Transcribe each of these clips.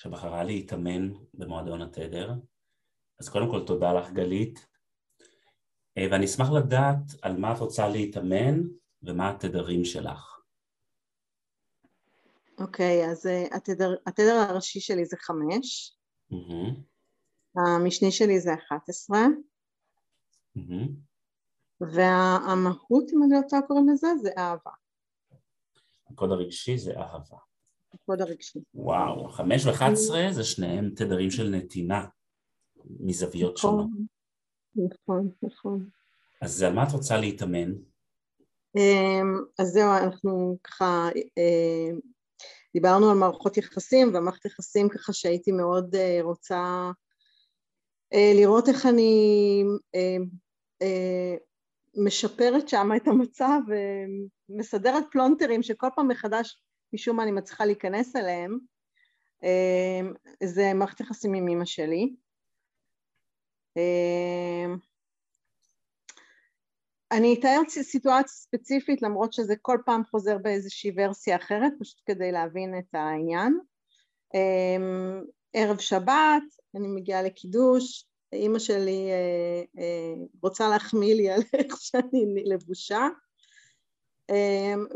שבחרה להתאמן במועדון התדר. אז קודם כל תודה לך גלית, אה, ואני אשמח לדעת על מה את רוצה להתאמן ומה התדרים שלך. אוקיי, okay, אז uh, התדר, התדר הראשי שלי זה חמש, mm-hmm. המשני שלי זה אחת עשרה, mm-hmm. והמהות, אם אני לא טועה קוראים לזה, זה אהבה. הקוד הרגשי זה אהבה. הקוד הרגשי. וואו, חמש ואחת עשרה זה שניהם תדרים של נתינה מזוויות נכון, שונות. נכון, נכון. אז על מה את רוצה להתאמן? אמ, אז זהו, אנחנו ככה אמ, דיברנו על מערכות יחסים, והמערכת יחסים ככה שהייתי מאוד אה, רוצה אה, לראות איך אני אה, משפרת שם את המצב ומסדרת פלונטרים שכל פעם מחדש משום מה אני מצליחה להיכנס אליהם, אמ, זה מערכת יחסים עם אמא שלי. אמ, אני אתאר סיטואציה ספציפית למרות שזה כל פעם חוזר באיזושהי ורסיה אחרת פשוט כדי להבין את העניין. אמ, ערב שבת, אני מגיעה לקידוש, אימא שלי אה, אה, רוצה להחמיא לי על איך שאני לבושה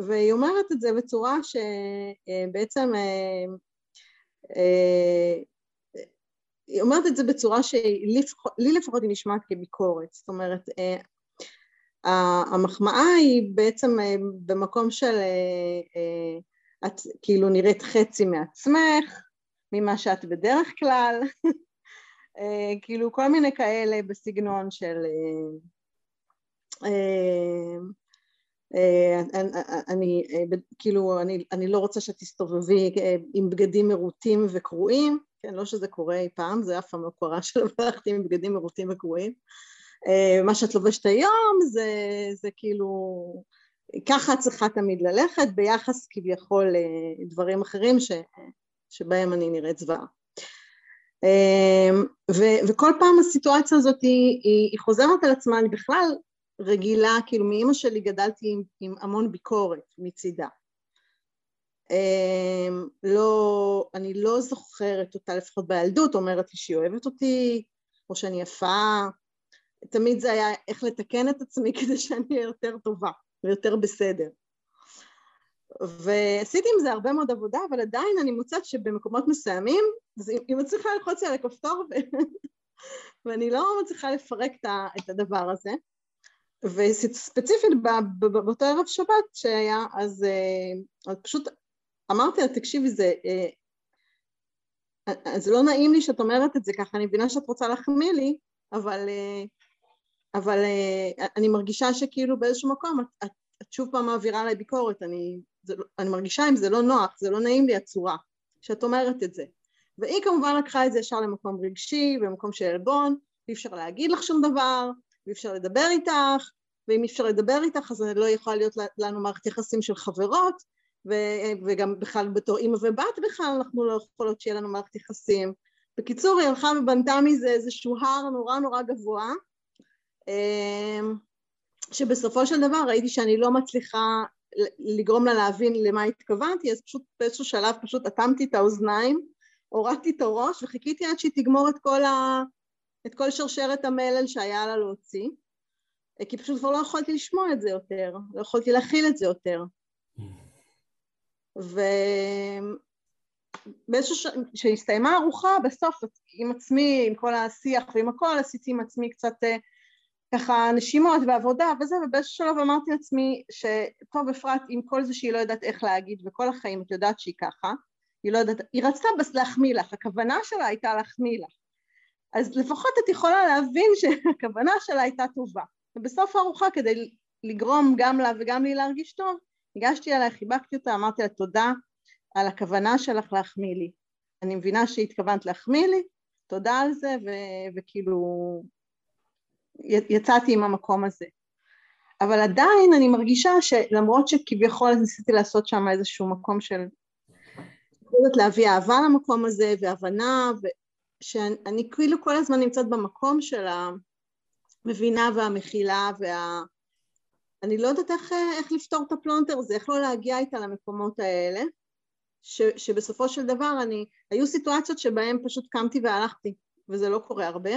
והיא אומרת את זה בצורה שבעצם אה, אה, היא אומרת את זה בצורה שלי לפחות היא נשמעת כביקורת, זאת אומרת אה, המחמאה היא בעצם במקום של את כאילו נראית חצי מעצמך, ממה שאת בדרך כלל, כאילו כל מיני כאלה בסגנון של אה, אני אה, כאילו, אני, אני לא רוצה שאת תסתובבי אה, עם בגדים מרוטים וקרועים, כן, לא שזה קורה אי פעם, זה אף פעם לא קרה שלבחתי עם בגדים מרוטים וקרועים. מה שאת לובשת היום זה, זה כאילו, ככה את צריכה תמיד ללכת ביחס כביכול לדברים אחרים ש, שבהם אני נראית זוועה. וכל פעם הסיטואציה הזאת היא, היא חוזרת על עצמה, אני בכלל רגילה, כאילו מאימא שלי גדלתי עם, עם המון ביקורת מצידה. אמ, לא, אני לא זוכרת אותה לפחות בילדות, אומרת לי שהיא אוהבת אותי, או שאני יפה, תמיד זה היה איך לתקן את עצמי כדי שאני אהיה יותר טובה ויותר בסדר. ועשיתי עם זה הרבה מאוד עבודה, אבל עדיין אני מוצאת שבמקומות מסוימים, היא מצליחה ללחוץ על הכפתור. ואני לא מצליחה לפרק את הדבר הזה. וספציפית באותו ערב שבת שהיה, אז, אה, אז פשוט אמרתי לה, תקשיבי, זה, אה, אה, זה לא נעים לי שאת אומרת את זה ככה, אני מבינה שאת רוצה להחמיא לי, אבל, אבל אני מרגישה שכאילו באיזשהו מקום את, את, את שוב פעם מעבירה עליי ביקורת, אני, זה, לא, אני מרגישה אם זה לא נוח, זה לא נעים לי הצורה שאת אומרת את זה. והיא כמובן לקחה את זה ישר למקום רגשי, במקום של עלבון, אי אפשר להגיד לך שום דבר, ואי אפשר לדבר איתך, ואם אי אפשר לדבר איתך אז לא יכולה להיות לנו מערכת יחסים של חברות, וגם בכלל בתור אימא ובת בכלל אנחנו לא יכולות שיהיה לנו מערכת יחסים. בקיצור היא הלכה ובנתה מזה איזשהו הר נורא נורא גבוה, אמ, שבסופו של דבר ראיתי שאני לא מצליחה לגרום לה להבין למה התכוונתי, אז פשוט באיזשהו שלב פשוט אטמתי את האוזניים, הורדתי את הראש וחיכיתי עד שהיא תגמור את כל ה... את כל שרשרת המלל שהיה לה להוציא, כי פשוט כבר לא יכולתי לשמוע את זה יותר, לא יכולתי להכיל את זה יותר. ובאיזשהו ש... כשהסתיימה הארוחה, בסוף עם עצמי, עם כל השיח ועם הכל, עשיתי עם עצמי קצת אה, ככה נשימות ועבודה וזה, ובאיזשהו שלב אמרתי לעצמי שטוב אפרת, עם כל זה שהיא לא יודעת איך להגיד, וכל החיים את יודעת שהיא ככה, היא לא יודעת, היא רצתה להחמיא לך, הכוונה שלה הייתה להחמיא לך. אז לפחות את יכולה להבין שהכוונה שלה הייתה טובה. ובסוף הארוחה כדי לגרום גם לה וגם לי להרגיש טוב, הגשתי עליה, חיבקתי אותה, אמרתי לה תודה על הכוונה שלך להחמיא לי. אני מבינה שהתכוונת להחמיא לי, תודה על זה, ו- וכאילו יצאתי עם המקום הזה. אבל עדיין אני מרגישה שלמרות שכביכול ניסיתי לעשות שם איזשהו מקום של להביא אהבה למקום הזה והבנה, שאני כאילו כל הזמן נמצאת במקום של המבינה והמכילה וה... אני לא יודעת איך, איך לפתור את הפלונטר הזה, איך לא להגיע איתה למקומות האלה, ש, שבסופו של דבר אני, היו סיטואציות שבהן פשוט קמתי והלכתי, וזה לא קורה הרבה,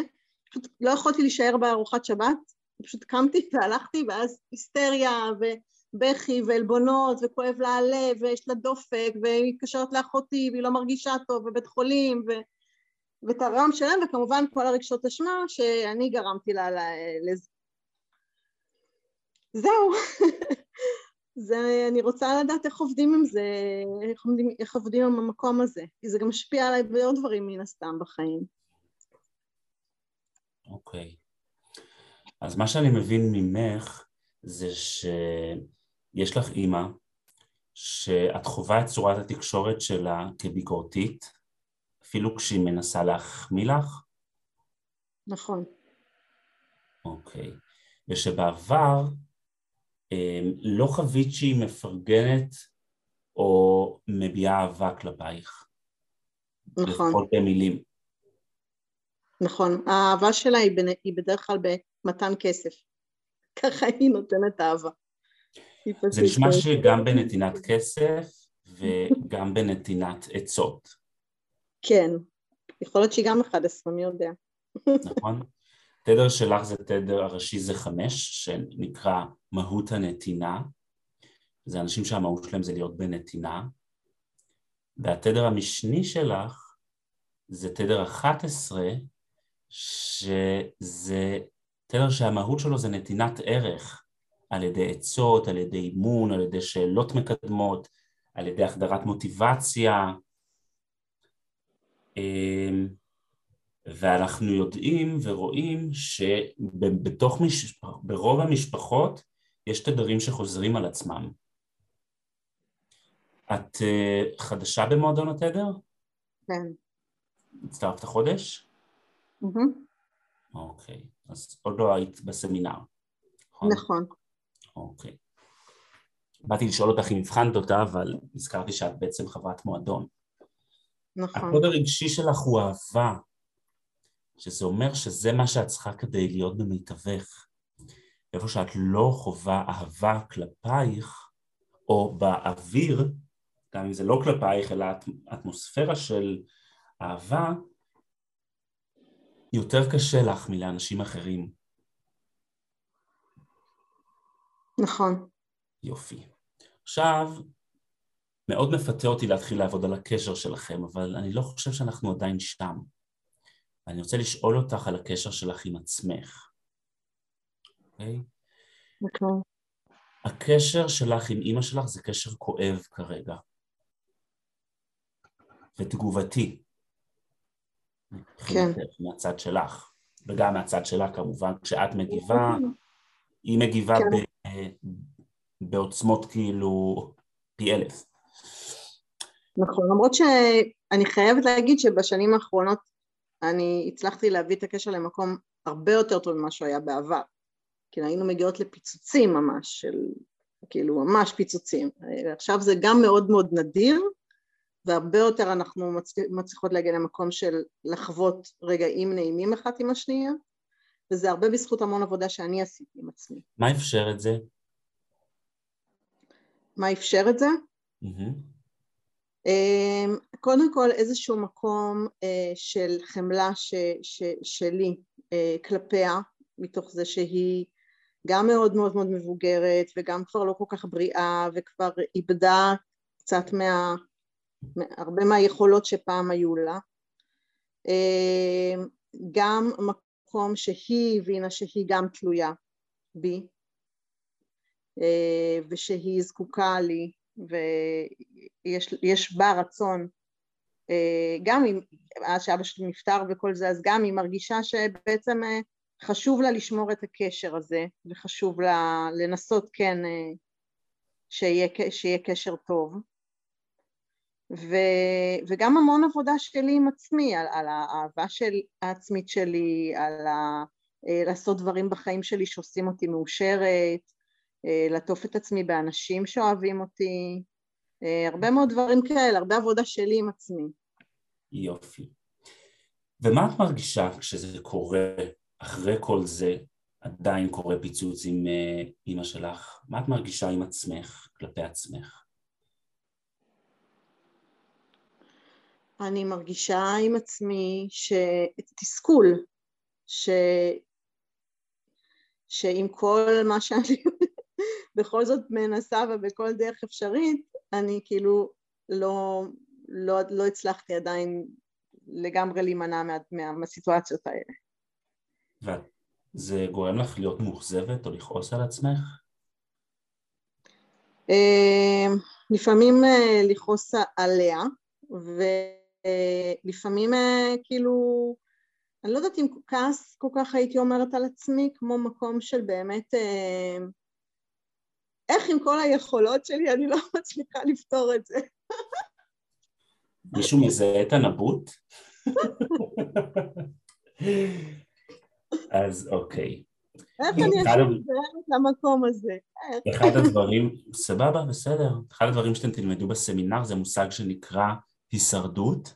פשוט לא יכולתי להישאר בארוחת שבת, פשוט קמתי והלכתי ואז היסטריה ובכי ועלבונות וכואב לה הלב ויש לה דופק והיא מתקשרת לאחותי והיא לא מרגישה טוב ובית חולים ו... ואת הרעם שלהם וכמובן כל הרגשות אשמה שאני גרמתי לה לזה. זהו, זה, אני רוצה לדעת איך עובדים עם זה, איך עובדים, איך עובדים עם המקום הזה, כי זה גם משפיע עליי בעוד דברים מן הסתם בחיים. אוקיי. Okay. אז מה שאני מבין ממך זה שיש לך אימא שאת חווה את צורת התקשורת שלה כביקורתית, אפילו כשהיא מנסה להחמיא לך? נכון. אוקיי. ושבעבר אמ, לא חווית שהיא מפרגנת או מביעה אהבה כלפייך. נכון. לפחות במילים. נכון. האהבה שלה היא בדרך כלל מתן כסף. ככה היא נותנת אהבה. זה נשמע שגם בנתינת כסף וגם בנתינת עצות. כן, יכול להיות שהיא גם 11, מי יודע. נכון. תדר שלך זה תדר הראשי זה חמש, שנקרא מהות הנתינה. זה אנשים שהמהות שלהם זה להיות בנתינה. והתדר המשני שלך זה תדר 11, שזה תדר שהמהות שלו זה נתינת ערך על ידי עצות, על ידי אימון, על ידי שאלות מקדמות, על ידי החדרת מוטיבציה. אמ, ואנחנו יודעים ורואים שבתוך, משפ... ברוב המשפחות יש תדרים שחוזרים על עצמם. את uh, חדשה במועדון התדר? כן. הצטרפת החודש? אוקיי. אז עוד לא היית בסמינר, נכון? נכון. אוקיי. באתי לשאול אותך אם הבחנת אותה, אבל הזכרתי שאת בעצם חברת מועדון. נכון. הקוד הרגשי שלך הוא אהבה, שזה אומר שזה מה שאת צריכה כדי להיות במיטבך. איפה שאת לא חווה אהבה כלפייך, או באוויר, גם אם זה לא כלפייך, אלא אטמוספירה של אהבה, יותר קשה לך מלאנשים אחרים. נכון. יופי. עכשיו, מאוד מפתה אותי להתחיל לעבוד על הקשר שלכם, אבל אני לא חושב שאנחנו עדיין שם. אני רוצה לשאול אותך על הקשר שלך עם עצמך, אוקיי? Okay? אוקיי. הקשר שלך עם אימא שלך זה קשר כואב כרגע, ותגובתי. כן. מהצד שלך, וגם מהצד שלה כמובן, כשאת מגיבה, היא מגיבה כן. ב, בעוצמות כאילו פי אלף. נכון, למרות שאני חייבת להגיד שבשנים האחרונות אני הצלחתי להביא את הקשר למקום הרבה יותר טוב ממה שהוא היה בעבר. כאילו היינו מגיעות לפיצוצים ממש, של כאילו ממש פיצוצים. עכשיו זה גם מאוד מאוד נדיר, והרבה יותר אנחנו מצליחות להגיע למקום של לחוות רגעים נעימים אחת עם השנייה, וזה הרבה בזכות המון עבודה שאני עשיתי עם עצמי. מה אפשר את זה? מה אפשר את זה? Mm-hmm. קודם כל איזשהו מקום אה, של חמלה ש, ש, שלי אה, כלפיה, מתוך זה שהיא גם מאוד מאוד מאוד מבוגרת וגם כבר לא כל כך בריאה וכבר איבדה קצת מה... הרבה מהיכולות שפעם היו לה. גם מקום שהיא הבינה שהיא גם תלויה בי ושהיא זקוקה לי ויש בה רצון גם אם, אז שאבא שלי נפטר וכל זה, אז גם היא מרגישה שבעצם חשוב לה לשמור את הקשר הזה וחשוב לה לנסות כן שיהיה, שיהיה קשר טוב. ו, וגם המון עבודה שלי עם עצמי, על, על האהבה של, העצמית שלי, על ה, אה, לעשות דברים בחיים שלי שעושים אותי מאושרת, אה, לעטוף את עצמי באנשים שאוהבים אותי, אה, הרבה מאוד דברים כאלה, הרבה עבודה שלי עם עצמי. יופי. ומה את מרגישה כשזה קורה, אחרי כל זה, עדיין קורה פיצוץ עם אימא שלך? מה את מרגישה עם עצמך, כלפי עצמך? אני מרגישה עם עצמי שתסכול, ש... שעם כל מה שאני בכל זאת מנסה ובכל דרך אפשרית, אני כאילו לא, לא, לא הצלחתי עדיין לגמרי להימנע מה, מה, מהסיטואציות האלה. וזה גורם לך להיות מאוכזבת או לכעוס על עצמך? אה, לפעמים אה, לכעוס עליה, ולפעמים אה, כאילו אני לא יודעת אם כעס כל כך הייתי אומרת על עצמי, כמו מקום של באמת, אה, איך עם כל היכולות שלי אני לא מצליחה לפתור את זה. מישהו מזהה את הנבוט? אז אוקיי. איך אני את המקום הזה? אחד הדברים, סבבה, בסדר. אחד הדברים שאתם תלמדו בסמינר זה מושג שנקרא הישרדות.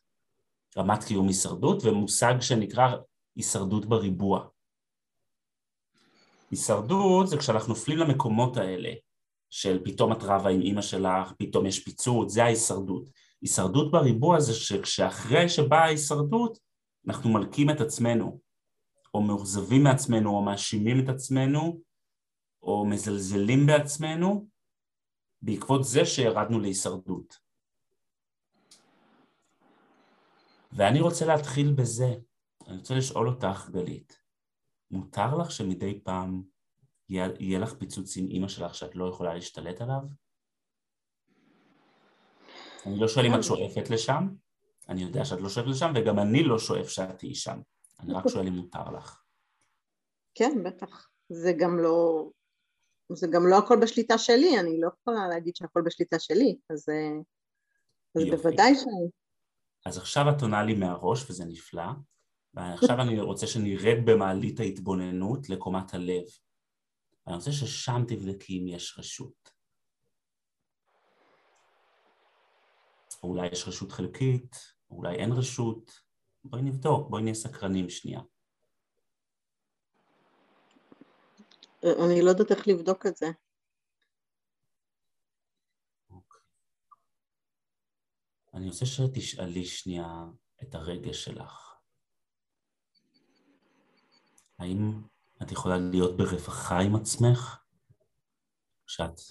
רמת קיום הישרדות, ומושג שנקרא הישרדות בריבוע. הישרדות זה כשאנחנו נופלים למקומות האלה, של פתאום את רבה עם אימא שלך, פתאום יש פיצוץ, זה ההישרדות. הישרדות בריבוע זה שכשאחרי שבאה ההישרדות, אנחנו מלקים את עצמנו, או מאוכזבים מעצמנו, או מאשימים את עצמנו, או מזלזלים בעצמנו, בעקבות זה שירדנו להישרדות. ואני רוצה להתחיל בזה. אני רוצה לשאול אותך, גלית, מותר לך שמדי פעם יהיה, לך פיצוץ עם אימא שלך שאת לא יכולה להשתלט עליו? אני לא שואל אם את שואפת לשם, אני יודע שאת לא שואפת לשם, וגם אני לא שואף שאת תהיי שם. אני רק שואל אם מותר לך. כן, בטח. זה גם לא... זה גם לא הכל בשליטה שלי, אני לא יכולה להגיד שהכל בשליטה שלי, אז, אה, אז בוודאי שאני. אז עכשיו את עונה לי מהראש וזה נפלא, ועכשיו אני רוצה שנרד במעלית ההתבוננות לקומת הלב. אני רוצה ששם תבדקי אם יש רשות. או אולי יש רשות חלקית, או אולי אין רשות. בואי נבדוק, בואי נהיה סקרנים שנייה. אני לא יודעת איך לבדוק את זה. אני רוצה שתשאלי שנייה את הרגש שלך. האם את יכולה להיות ברווחה עם עצמך כשאת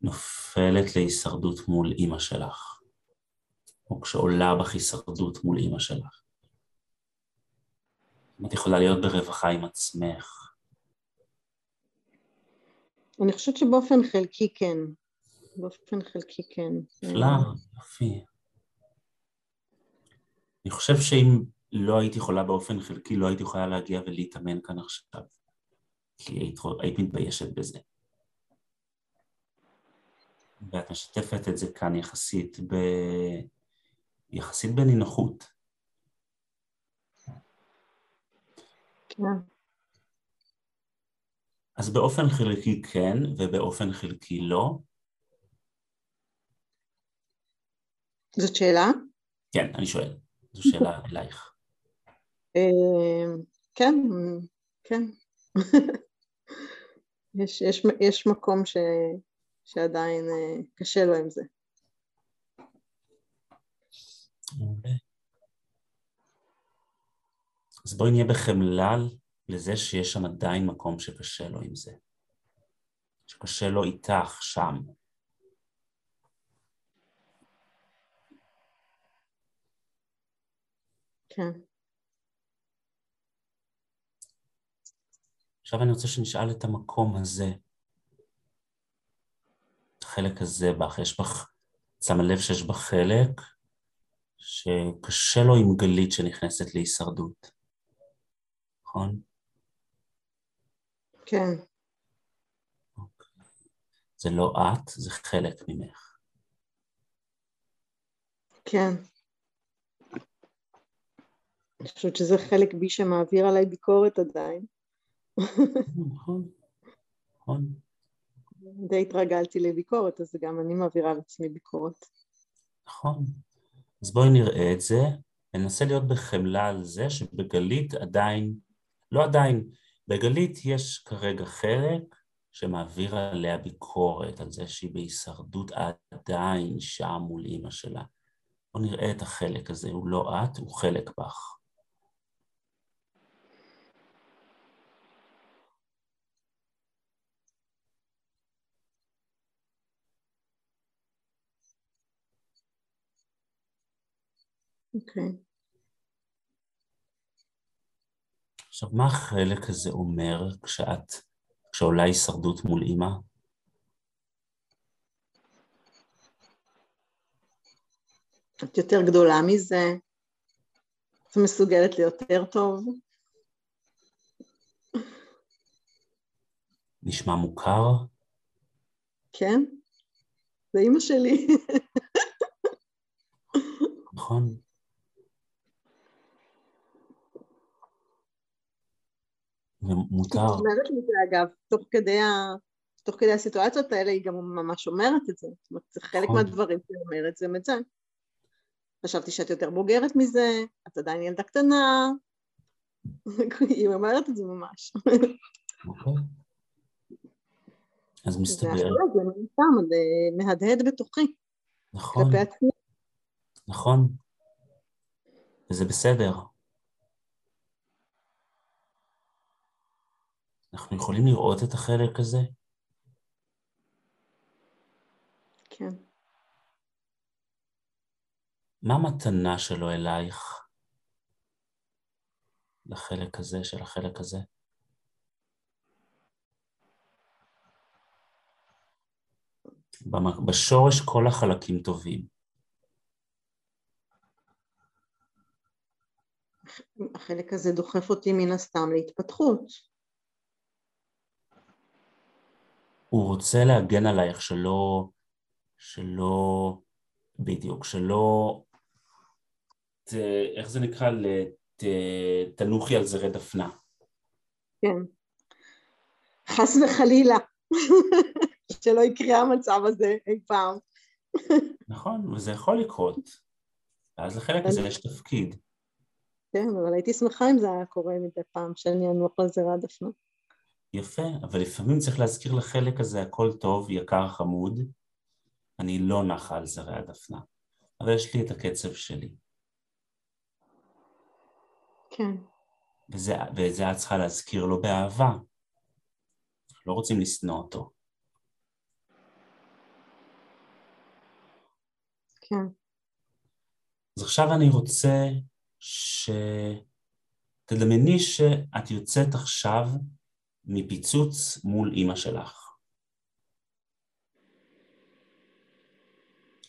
נופלת להישרדות מול אימא שלך, או כשעולה בך הישרדות מול אימא שלך? את יכולה להיות ברווחה עם עצמך. אני חושבת שבאופן חלקי כן. באופן חלקי כן. נפלא, יופי. אני חושב שאם לא הייתי יכולה באופן חלקי, לא הייתי יכולה להגיע ולהתאמן כאן עכשיו, כי היית, היית מתביישת בזה. ואת משתפת את זה כאן יחסית, ב... יחסית בנינוחות. כן. אז באופן חלקי כן, ובאופן חלקי לא. זאת שאלה? כן, אני שואל. זו שאלה אלייך. אה, כן, כן. יש, יש, יש מקום ש, שעדיין אה, קשה לו עם זה. אז בואי נהיה בחמלה לזה שיש שם עדיין מקום שקשה לו עם זה. שקשה לו איתך שם. כן. עכשיו אני רוצה שנשאל את המקום הזה, את החלק הזה בך, יש בך, שמה לב שיש בך חלק שקשה לו עם גלית שנכנסת להישרדות, נכון? כן. אוקיי. זה לא את, זה חלק ממך. כן. אני חושבת שזה חלק בי שמעביר עליי ביקורת עדיין. נכון, נכון. די התרגלתי לביקורת, אז גם אני מעבירה על עצמי ביקורת. נכון. אז בואי נראה את זה, וננסה להיות בחמלה על זה שבגלית עדיין, לא עדיין, בגלית יש כרגע חלק שמעביר עליה ביקורת על זה שהיא בהישרדות עדיין שם מול אימא שלה. בואו נראה את החלק הזה, הוא לא את, הוא חלק בך. אוקיי. עכשיו, מה החלק הזה אומר כשאת, כשעולה הישרדות מול אימא? את יותר גדולה מזה, את מסוגלת ליותר טוב. נשמע מוכר? כן, זה אימא שלי. נכון. ומותר. היא אומרת לי את זה אגב, תוך כדי, ה... תוך כדי הסיטואציות האלה היא גם ממש אומרת את זה, זאת אומרת זה חלק נכון. מהדברים שהיא אומרת זה את זה. חשבתי שאת יותר בוגרת מזה, את עדיין ילדה קטנה, היא אומרת את זה ממש. אוקיי. אז מסתבר, זה סתם, זה מהדהד בתוכי, נכון. נכון. וזה בסדר. אנחנו יכולים לראות את החלק הזה? כן. מה המתנה שלו אלייך? לחלק הזה, של החלק הזה? בשורש כל החלקים טובים. החלק הזה דוחף אותי מן הסתם להתפתחות. הוא רוצה להגן עלייך שלא, שלא, בדיוק, שלא, ת, איך זה נקרא? לת, תנוחי על זרי דפנה. כן. חס וחלילה, שלא יקרה המצב הזה אי פעם. נכון, וזה יכול לקרות. ואז לחלק הזה יש תפקיד. כן, אבל הייתי שמחה אם זה היה קורה מדי פעם, שאני אנוח לזרע דפנה. יפה, אבל לפעמים צריך להזכיר לחלק הזה הכל טוב, יקר, חמוד, אני לא נחה על זרי הדפנה, אבל יש לי את הקצב שלי, כן, וזה, ואת זה את צריכה להזכיר לו באהבה. לא רוצים לשנוא אותו. כן, אז עכשיו אני רוצה שתדמייני שאת יוצאת עכשיו מפיצוץ מול אימא שלך.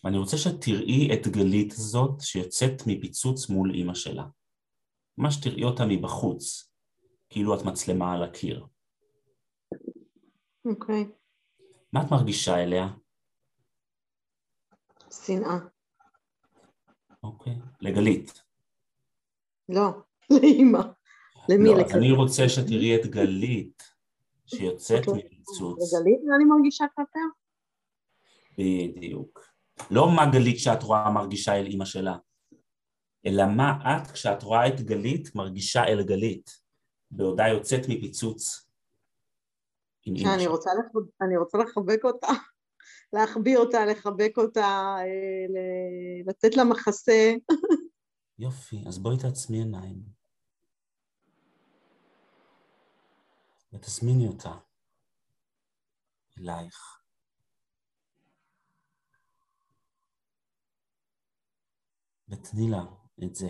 ואני רוצה שתראי את גלית הזאת שיוצאת מפיצוץ מול אימא שלה. ממש תראי אותה מבחוץ, כאילו את מצלמה על הקיר. אוקיי. מה את מרגישה אליה? שנאה. אוקיי. לגלית. לא, לאימא. למי? לא, לכזה? אני רוצה שתראי את גלית שיוצאת אוקיי. מפיצוץ. לגלית מה אני מרגישה כלפיה? בדיוק. לא מה גלית שאת רואה מרגישה אל אימא שלה, אלא מה את, כשאת רואה את גלית, מרגישה אל גלית, בעודה יוצאת מפיצוץ אני. רוצה, לח... אני רוצה לחבק אותה, להחביא אותה, לחבק אותה, אה, לתת לה מחסה. יופי, אז בואי תעצמי עיניים. ותזמיני אותה אלייך. ותני לה את זה.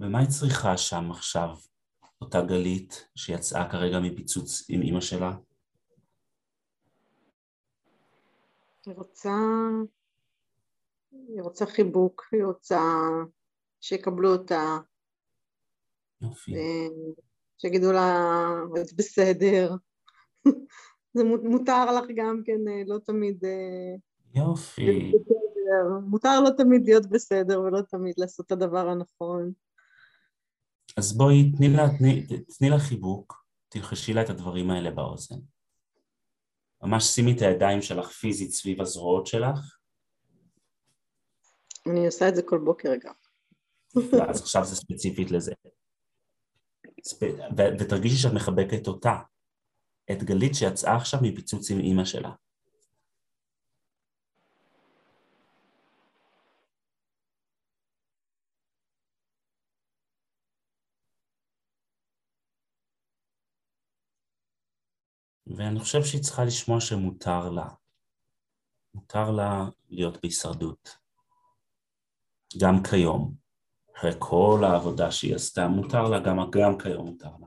ומה היא צריכה שם עכשיו, אותה גלית שיצאה כרגע מפיצוץ עם אימא שלה? היא רוצה... היא רוצה חיבוק, היא רוצה שיקבלו אותה, יופי. שיגידו לה, את בסדר. זה מותר לך גם כן אה, לא תמיד... אה, יופי. מותר לא תמיד להיות בסדר ולא תמיד לעשות את הדבר הנכון. אז בואי, תני לה, תני, תני לה חיבוק, תלחשי לה את הדברים האלה באוזן. ממש שימי את הידיים שלך פיזית סביב הזרועות שלך. אני עושה את זה כל בוקר גם. אז עכשיו זה ספציפית לזה. ותרגישי שאת מחבקת אותה, את גלית שיצאה עכשיו מפיצוץ עם אימא שלה. ואני חושב שהיא צריכה לשמוע שמותר לה. מותר לה להיות בהישרדות. גם כיום. אחרי כל העבודה שהיא עשתה, מותר לה, גם, גם כיום מותר לה.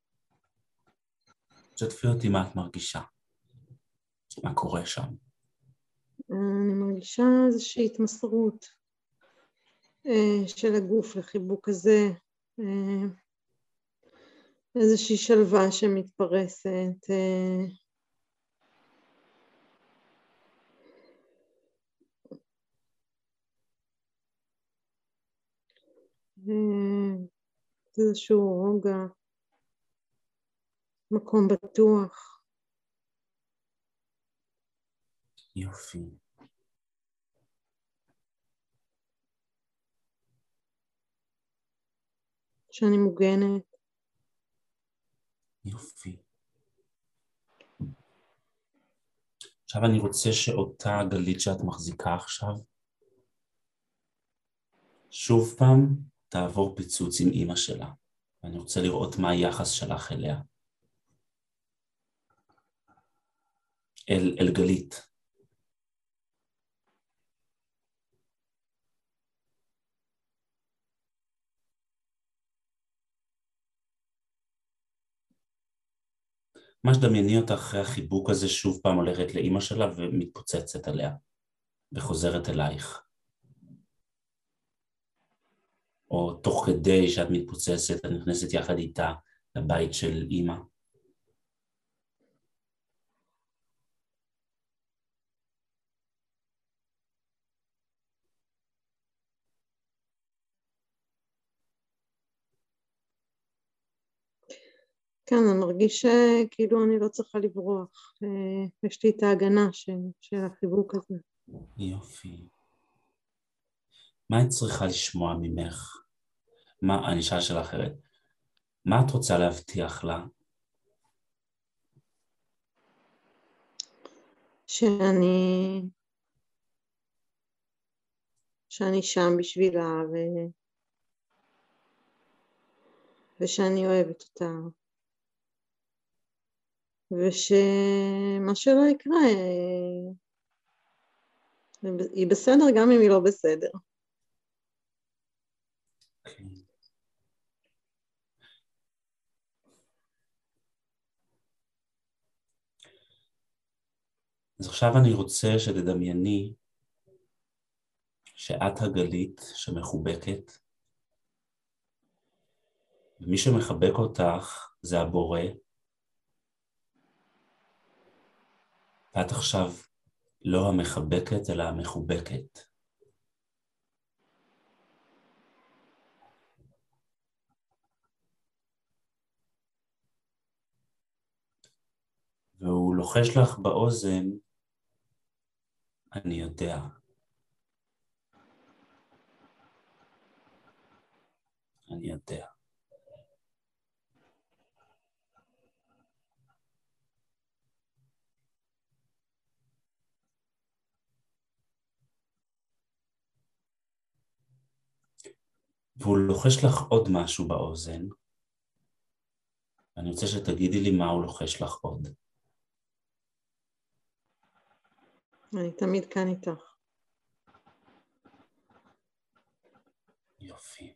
שתפי אותי מה את מרגישה, מה קורה שם. אני מרגישה איזושהי התמסרות אה, של הגוף לחיבוק הזה, אה, איזושהי שלווה שמתפרסת. אה. איזשהו רוגע. מקום בטוח. יופי. שאני מוגנת. יופי. עכשיו אני רוצה שאותה גלית שאת מחזיקה עכשיו, שוב פעם תעבור פיצוץ עם אימא שלה, ואני רוצה לראות מה היחס שלך אליה. אל, אל גלית. ממש דמייני אותה אחרי החיבוק הזה שוב פעם הולכת לאימא שלה ומתפוצצת עליה וחוזרת אלייך. או תוך כדי שאת מתפוצצת, את נכנסת יחד איתה לבית של אימא. כן, אני מרגיש כאילו אני לא צריכה לברוח, אה, יש לי את ההגנה של, של החיבוק הזה. יופי. מה את צריכה לשמוע ממך? מה, אני אשאל שאלה אחרת. מה את רוצה להבטיח לה? שאני... שאני שם בשבילה ו... ושאני אוהבת אותה. ושמה שלא יקרה, היא בסדר גם אם היא לא בסדר. אז עכשיו אני רוצה שתדמייני שאת הגלית שמחובקת, ומי שמחבק אותך זה הבורא, ואת עכשיו לא המחבקת, אלא המחובקת. והוא לוחש לך באוזן, אני יודע. אני יודע. והוא לוחש לך עוד משהו באוזן. אני רוצה שתגידי לי מה הוא לוחש לך עוד. אני תמיד כאן איתך. יופי.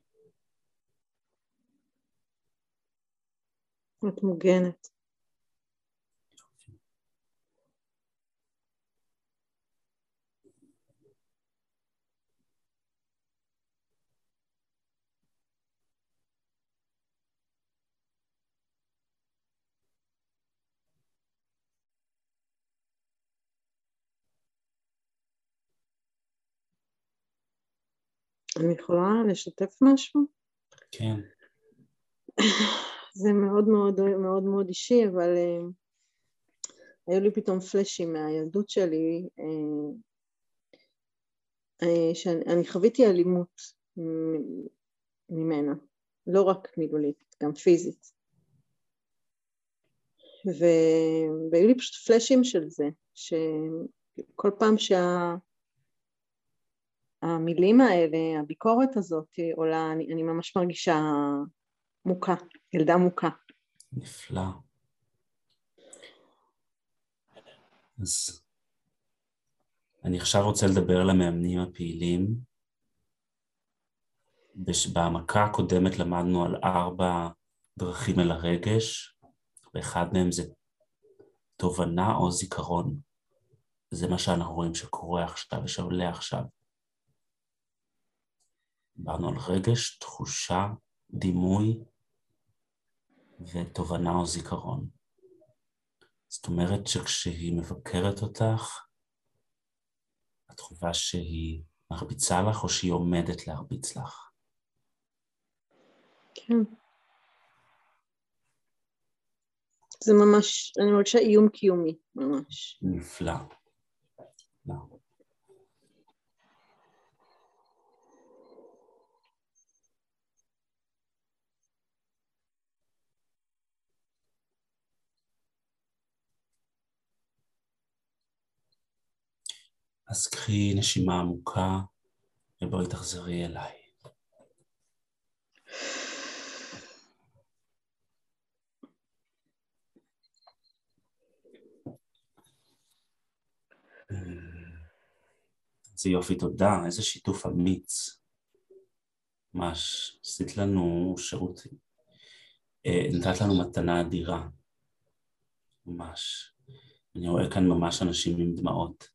את מוגנת. אני יכולה לשתף משהו? כן. זה מאוד מאוד מאוד מאוד אישי, אבל uh, היו לי פתאום פלאשים מהילדות שלי, uh, uh, שאני חוויתי אלימות ממנה, לא רק מילולית, גם פיזית. והיו לי פשוט פלאשים של זה, שכל פעם שה... המילים האלה, הביקורת הזאת עולה, אני, אני ממש מרגישה מוכה, ילדה מוכה. נפלא. אז אני עכשיו רוצה לדבר על המאמנים הפעילים. בהעמקה הקודמת למדנו על ארבע דרכים אל הרגש, ואחד מהם זה תובנה או זיכרון. זה מה שאנחנו רואים שקורה עכשיו ושעולה עכשיו. דיברנו על רגש, תחושה, דימוי ותובנה או זיכרון. זאת אומרת שכשהיא מבקרת אותך, את חובה שהיא מרביצה לך או שהיא עומדת להרביץ לך. כן. זה ממש, אני מרגישה איום קיומי, ממש. נפלא. אז קחי נשימה עמוקה ובואי תחזרי אליי. איזה יופי, תודה, איזה שיתוף אמיץ. ממש, עשית לנו שירות, אה, נתת לנו מתנה אדירה. ממש. אני רואה כאן ממש אנשים עם דמעות.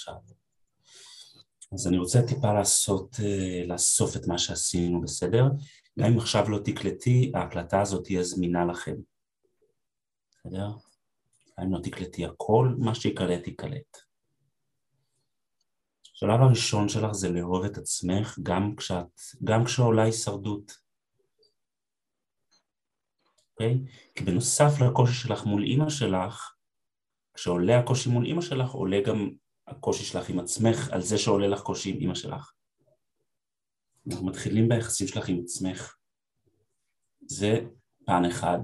עכשיו. אז אני רוצה טיפה לעשות, אה, לאסוף את מה שעשינו, בסדר? גם אם עכשיו לא תקלטי, ההקלטה הזאת תהיה זמינה לכם. בסדר? גם אם לא תקלטי הכל, מה שיקלט יקלט. השלב הראשון שלך זה לאהוב את עצמך גם כשאת, גם כשעולה הישרדות. אוקיי? Okay? כי בנוסף לקושי שלך מול אימא שלך, כשעולה הקושי מול אימא שלך, עולה גם הקושי שלך עם עצמך, על זה שעולה לך קושי עם אימא שלך. אנחנו מתחילים ביחסים שלך עם עצמך. זה פן אחד.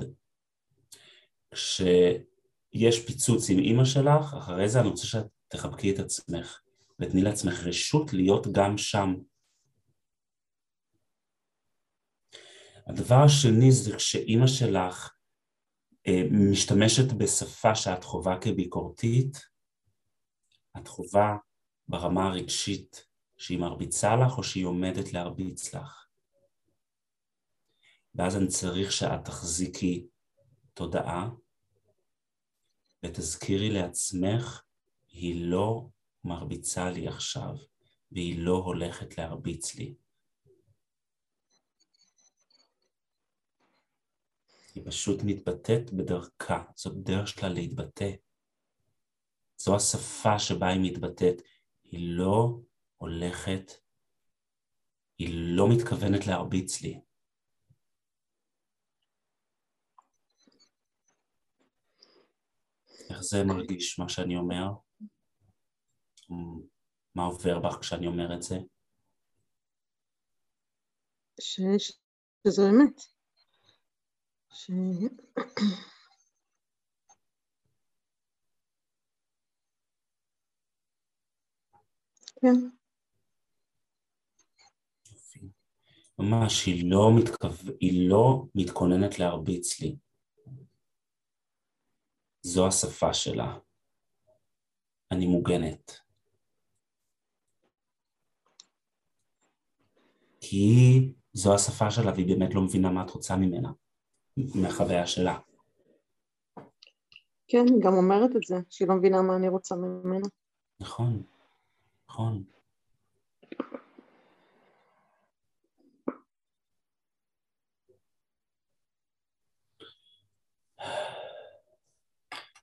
כשיש פיצוץ עם אימא שלך, אחרי זה אני רוצה שאת תחבקי את עצמך ותני לעצמך רשות להיות גם שם. הדבר השני זה כשאימא שלך אה, משתמשת בשפה שאת חווה כביקורתית, את חווה ברמה הרגשית שהיא מרביצה לך או שהיא עומדת להרביץ לך. ואז אני צריך שאת תחזיקי תודעה ותזכירי לעצמך, היא לא מרביצה לי עכשיו והיא לא הולכת להרביץ לי. היא פשוט מתבטאת בדרכה, זאת דרך שלה להתבטא. זו השפה שבה היא מתבטאת. היא לא הולכת, היא לא מתכוונת להרביץ לי. איך זה מרגיש, מה שאני אומר? מה עובר בך כשאני אומר את זה? ש... שזו אמת. ש... כן. ממש, היא לא, מתכו... היא לא מתכוננת להרביץ לי. זו השפה שלה. אני מוגנת. כי זו השפה שלה והיא באמת לא מבינה מה את רוצה ממנה, מהחוויה שלה. כן, היא גם אומרת את זה, שהיא לא מבינה מה אני רוצה ממנה. נכון, נכון.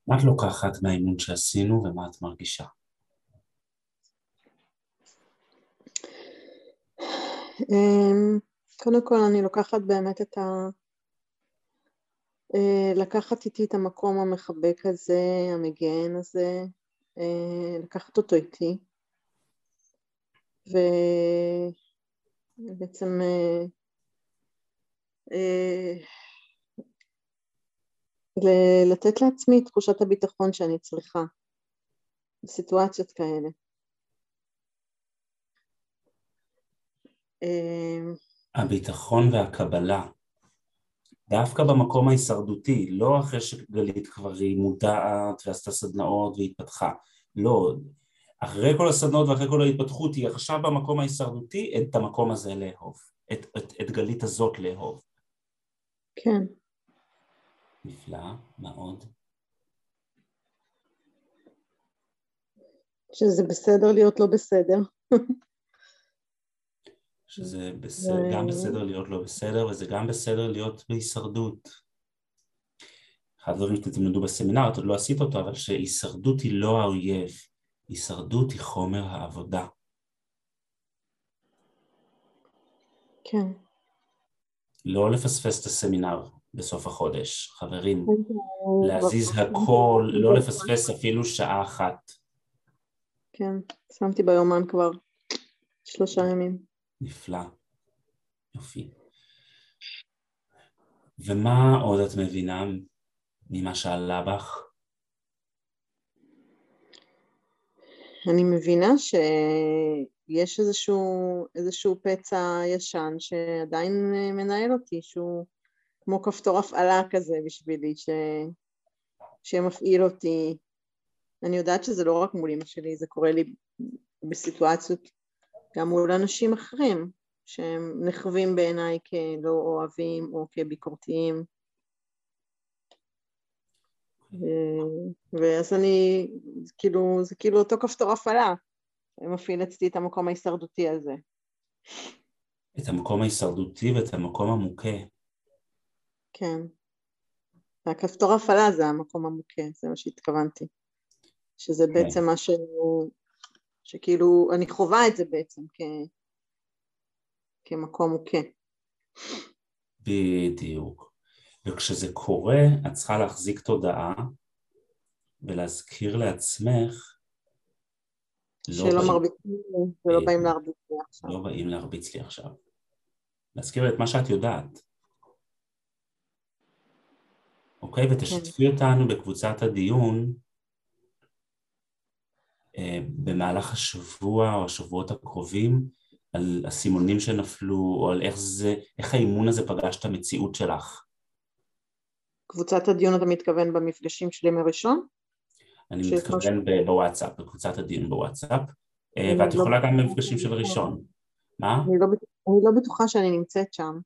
מה את לוקחת מהאימון שעשינו ומה את מרגישה? אמ, קודם כל אני לוקחת באמת את ה... אה, לקחת איתי את המקום המחבק הזה, המגן הזה, אה, לקחת אותו איתי ובעצם אה, לתת לעצמי את תחושת הביטחון שאני צריכה בסיטואציות כאלה. הביטחון והקבלה, דווקא במקום ההישרדותי, לא אחרי שגלית כבר היא מודעת ועשתה סדנאות והתפתחה, לא, אחרי כל הסדנאות ואחרי כל ההתפתחות היא עכשיו במקום ההישרדותי את המקום הזה לאהוב, את, את, את גלית הזאת לאהוב. כן. נפלא, מה עוד? שזה בסדר להיות לא בסדר. שזה בסדר, גם בסדר להיות לא בסדר, וזה גם בסדר להיות בהישרדות. אחד הדברים שתלמדו בסמינר, את עוד לא עשית אותו, אבל שהישרדות היא לא האויב, הישרדות היא חומר העבודה. כן. לא לפספס את הסמינר בסוף החודש, חברים. להזיז הכל, לא לפספס אפילו שעה אחת. כן, שמתי ביומן כבר שלושה ימים. נפלא. יופי. ומה עוד את מבינה ממה שעלה בך? אני מבינה שיש איזשהו, איזשהו פצע ישן שעדיין מנהל אותי, שהוא כמו כפתור הפעלה כזה בשבילי, ש... שמפעיל אותי. אני יודעת שזה לא רק מול אמא שלי, זה קורה לי בסיטואציות גם מול אנשים אחרים שהם נחווים בעיניי כלא אוהבים או כביקורתיים. ואז אני, כאילו, זה כאילו אותו כפתור הפעלה, שמפעיל אצלי את המקום ההישרדותי הזה. את המקום ההישרדותי ואת המקום המוכה. כן. הכפתור הפעלה זה המקום המוכה, זה מה שהתכוונתי. שזה כן. בעצם מה שהוא שכאילו אני חווה את זה בעצם כ... כמקום מוכה. בדיוק. וכשזה קורה, את צריכה להחזיק תודעה ולהזכיר לעצמך לא שלא. מרביצים לי ולא באים להרביץ לי עכשיו. לא באים להרביץ לי עכשיו. להזכיר את מה שאת יודעת. אוקיי? ותשתפי כן. אותנו בקבוצת הדיון אה, במהלך השבוע או השבועות הקרובים על הסימונים שנפלו או על איך זה, איך האימון הזה פגש את המציאות שלך. קבוצת הדיון אתה מתכוון במפגשים שלי מראשון? אני מתכוון ב- בוואטסאפ, בקבוצת הדיון בוואטסאפ, אה, ואת לא יכולה גם במפגשים של ראשון. מה? אני לא, אני לא בטוחה שאני נמצאת שם.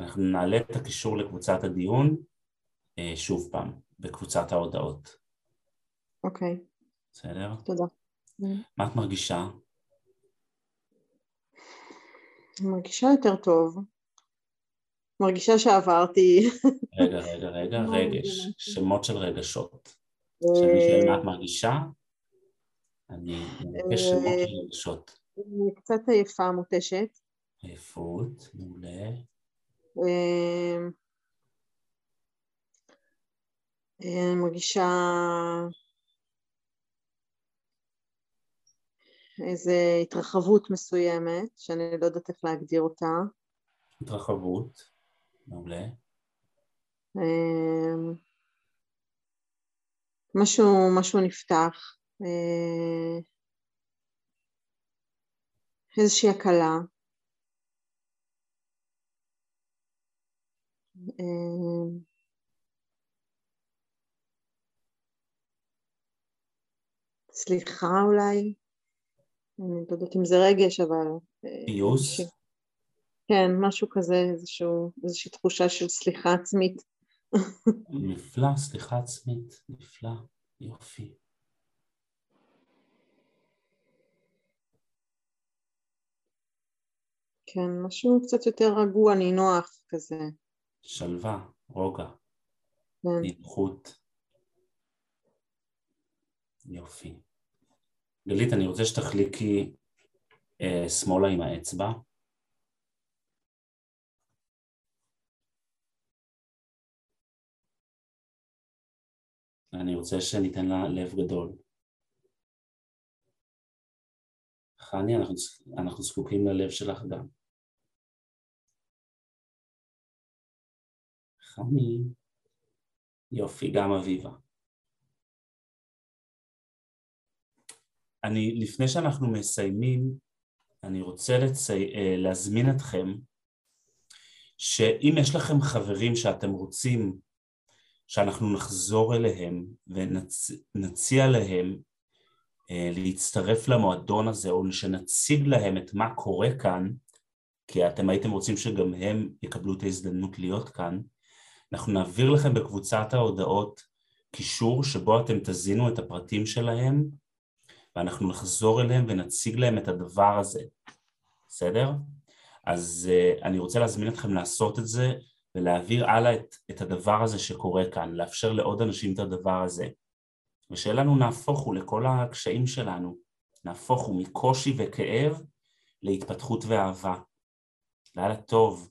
אנחנו נעלה את הקישור לקבוצת הדיון אה, שוב פעם, בקבוצת ההודעות. אוקיי. בסדר? תודה. מה את מרגישה? אני מרגישה יותר טוב. מרגישה שעברתי. רגע, רגע, רגע, רגש. שמות של רגשות. כשאני שואל מה את מרגישה, אני מבקש שמות של רגשות. אני קצת עייפה, מותשת. עייפות, מעולה. אמ, אני מרגישה איזו התרחבות מסוימת, שאני לא יודעת איך להגדיר אותה. התרחבות, מעולה. אמ, משהו, משהו נפתח, אה, איזושהי הקלה. אמ, סליחה אולי, אני לא יודעת אם זה רגש, אבל... אה, פיוס? כן, משהו כזה, איזשהו, איזושהי תחושה של סליחה עצמית. נפלא, סליחה עצמית, נפלא, יופי. כן, משהו קצת יותר רגוע, נינוח כזה. שלווה, רוגע, כן. נינוחות. יופי. גלית, אני רוצה שתחליקי אה, שמאלה עם האצבע. אני רוצה שניתן לה לב גדול. חני, אנחנו, אנחנו זקוקים ללב שלך גם. חני, יופי, גם אביבה. אני, לפני שאנחנו מסיימים, אני רוצה לצי... אה, להזמין אתכם שאם יש לכם חברים שאתם רוצים שאנחנו נחזור אליהם ונציע להם אה, להצטרף למועדון הזה או שנציג להם את מה קורה כאן, כי אתם הייתם רוצים שגם הם יקבלו את ההזדמנות להיות כאן, אנחנו נעביר לכם בקבוצת ההודעות קישור שבו אתם תזינו את הפרטים שלהם ואנחנו נחזור אליהם ונציג להם את הדבר הזה, בסדר? אז uh, אני רוצה להזמין אתכם לעשות את זה ולהעביר הלאה את, את הדבר הזה שקורה כאן, לאפשר לעוד אנשים את הדבר הזה. ושיהיה לנו נהפוך הוא לכל הקשיים שלנו, נהפוך הוא מקושי וכאב להתפתחות ואהבה. לילה טוב.